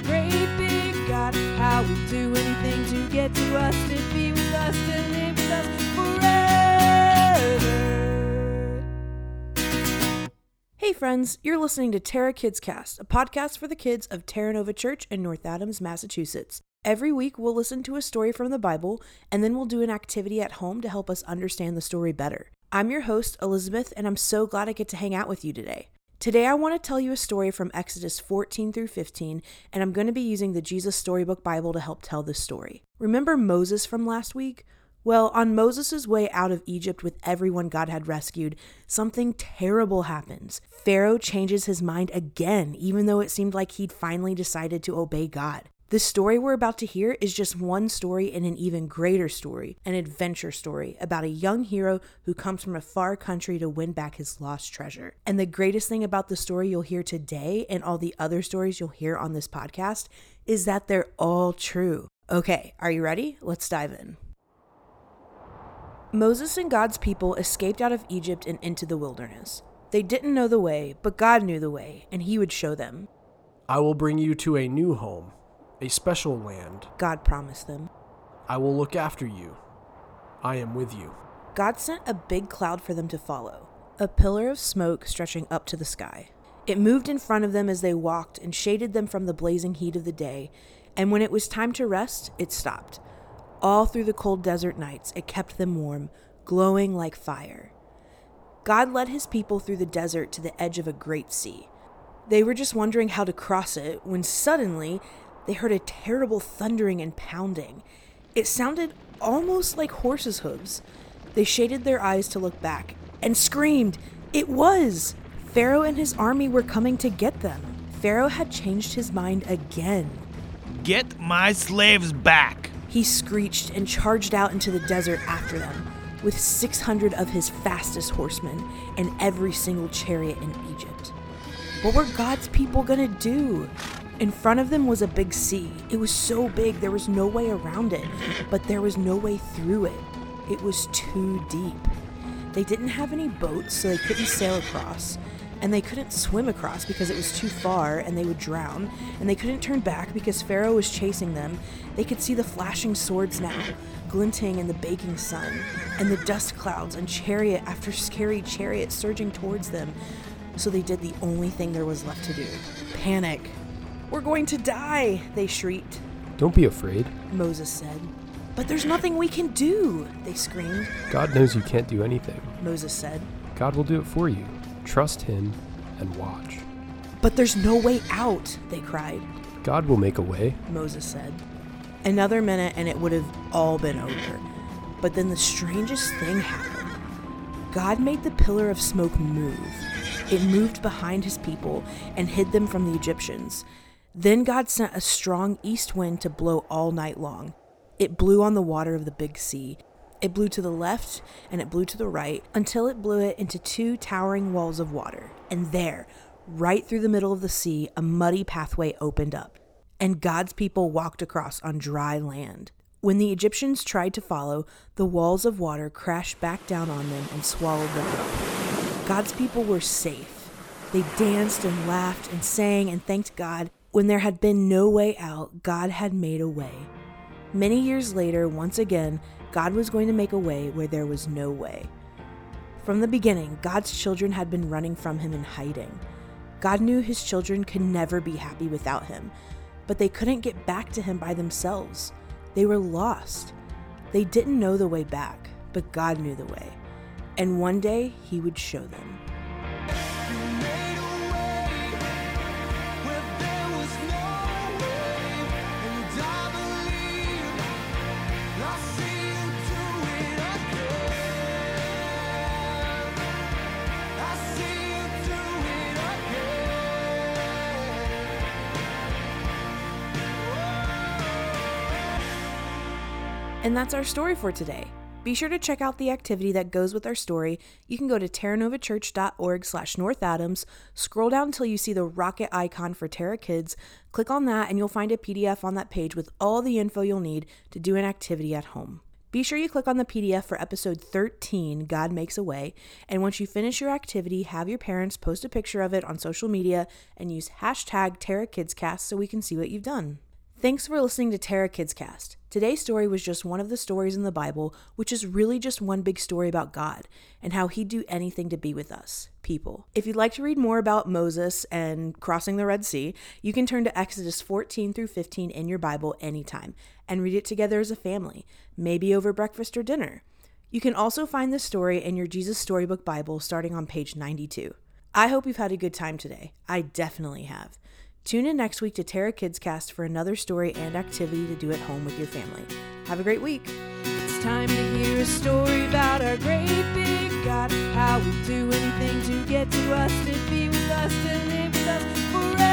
great big God. How do anything to get to us, to be with us, to live with us forever. Hey friends, you're listening to Terra Kids Cast, a podcast for the kids of Terra Nova Church in North Adams, Massachusetts. Every week, we'll listen to a story from the Bible, and then we'll do an activity at home to help us understand the story better. I'm your host, Elizabeth, and I'm so glad I get to hang out with you today. Today, I want to tell you a story from Exodus 14 through 15, and I'm going to be using the Jesus Storybook Bible to help tell this story. Remember Moses from last week? Well, on Moses' way out of Egypt with everyone God had rescued, something terrible happens. Pharaoh changes his mind again, even though it seemed like he'd finally decided to obey God. The story we're about to hear is just one story in an even greater story, an adventure story about a young hero who comes from a far country to win back his lost treasure. And the greatest thing about the story you'll hear today and all the other stories you'll hear on this podcast is that they're all true. Okay, are you ready? Let's dive in. Moses and God's people escaped out of Egypt and into the wilderness. They didn't know the way, but God knew the way, and He would show them. I will bring you to a new home, a special land. God promised them. I will look after you. I am with you. God sent a big cloud for them to follow, a pillar of smoke stretching up to the sky. It moved in front of them as they walked and shaded them from the blazing heat of the day, and when it was time to rest, it stopped. All through the cold desert nights, it kept them warm, glowing like fire. God led his people through the desert to the edge of a great sea. They were just wondering how to cross it when suddenly they heard a terrible thundering and pounding. It sounded almost like horses' hooves. They shaded their eyes to look back and screamed. It was! Pharaoh and his army were coming to get them. Pharaoh had changed his mind again. Get my slaves back! He screeched and charged out into the desert after them, with 600 of his fastest horsemen and every single chariot in Egypt. What were God's people gonna do? In front of them was a big sea. It was so big there was no way around it, but there was no way through it. It was too deep. They didn't have any boats, so they couldn't sail across, and they couldn't swim across because it was too far and they would drown, and they couldn't turn back because Pharaoh was chasing them. They could see the flashing swords now, glinting in the baking sun, and the dust clouds and chariot after scary chariot surging towards them. So they did the only thing there was left to do panic. We're going to die, they shrieked. Don't be afraid. Moses said. But there's nothing we can do, they screamed. God knows you can't do anything. Moses said. God will do it for you. Trust Him and watch. But there's no way out, they cried. God will make a way. Moses said. Another minute and it would have all been over. But then the strangest thing happened. God made the pillar of smoke move. It moved behind his people and hid them from the Egyptians. Then God sent a strong east wind to blow all night long. It blew on the water of the big sea. It blew to the left and it blew to the right until it blew it into two towering walls of water. And there, right through the middle of the sea, a muddy pathway opened up. And God's people walked across on dry land. When the Egyptians tried to follow, the walls of water crashed back down on them and swallowed them up. God's people were safe. They danced and laughed and sang and thanked God. When there had been no way out, God had made a way. Many years later, once again, God was going to make a way where there was no way. From the beginning, God's children had been running from him and hiding. God knew his children could never be happy without him, but they couldn't get back to him by themselves. They were lost. They didn't know the way back, but God knew the way. And one day he would show them. And that's our story for today. Be sure to check out the activity that goes with our story. You can go to terranovachurch.org slash northadams, scroll down until you see the rocket icon for Terra Kids, click on that, and you'll find a PDF on that page with all the info you'll need to do an activity at home. Be sure you click on the PDF for episode 13, God Makes a Way, and once you finish your activity, have your parents post a picture of it on social media and use hashtag TerraKidsCast so we can see what you've done. Thanks for listening to Terra Kids Cast. Today's story was just one of the stories in the Bible, which is really just one big story about God and how he'd do anything to be with us, people. If you'd like to read more about Moses and crossing the Red Sea, you can turn to Exodus 14 through 15 in your Bible anytime and read it together as a family, maybe over breakfast or dinner. You can also find the story in your Jesus Storybook Bible starting on page 92. I hope you've had a good time today. I definitely have. Tune in next week to Terra Kids Cast for another story and activity to do at home with your family. Have a great week. It's time to hear a story about our great big God, how we do anything to get to us, to be with us, to live with us forever.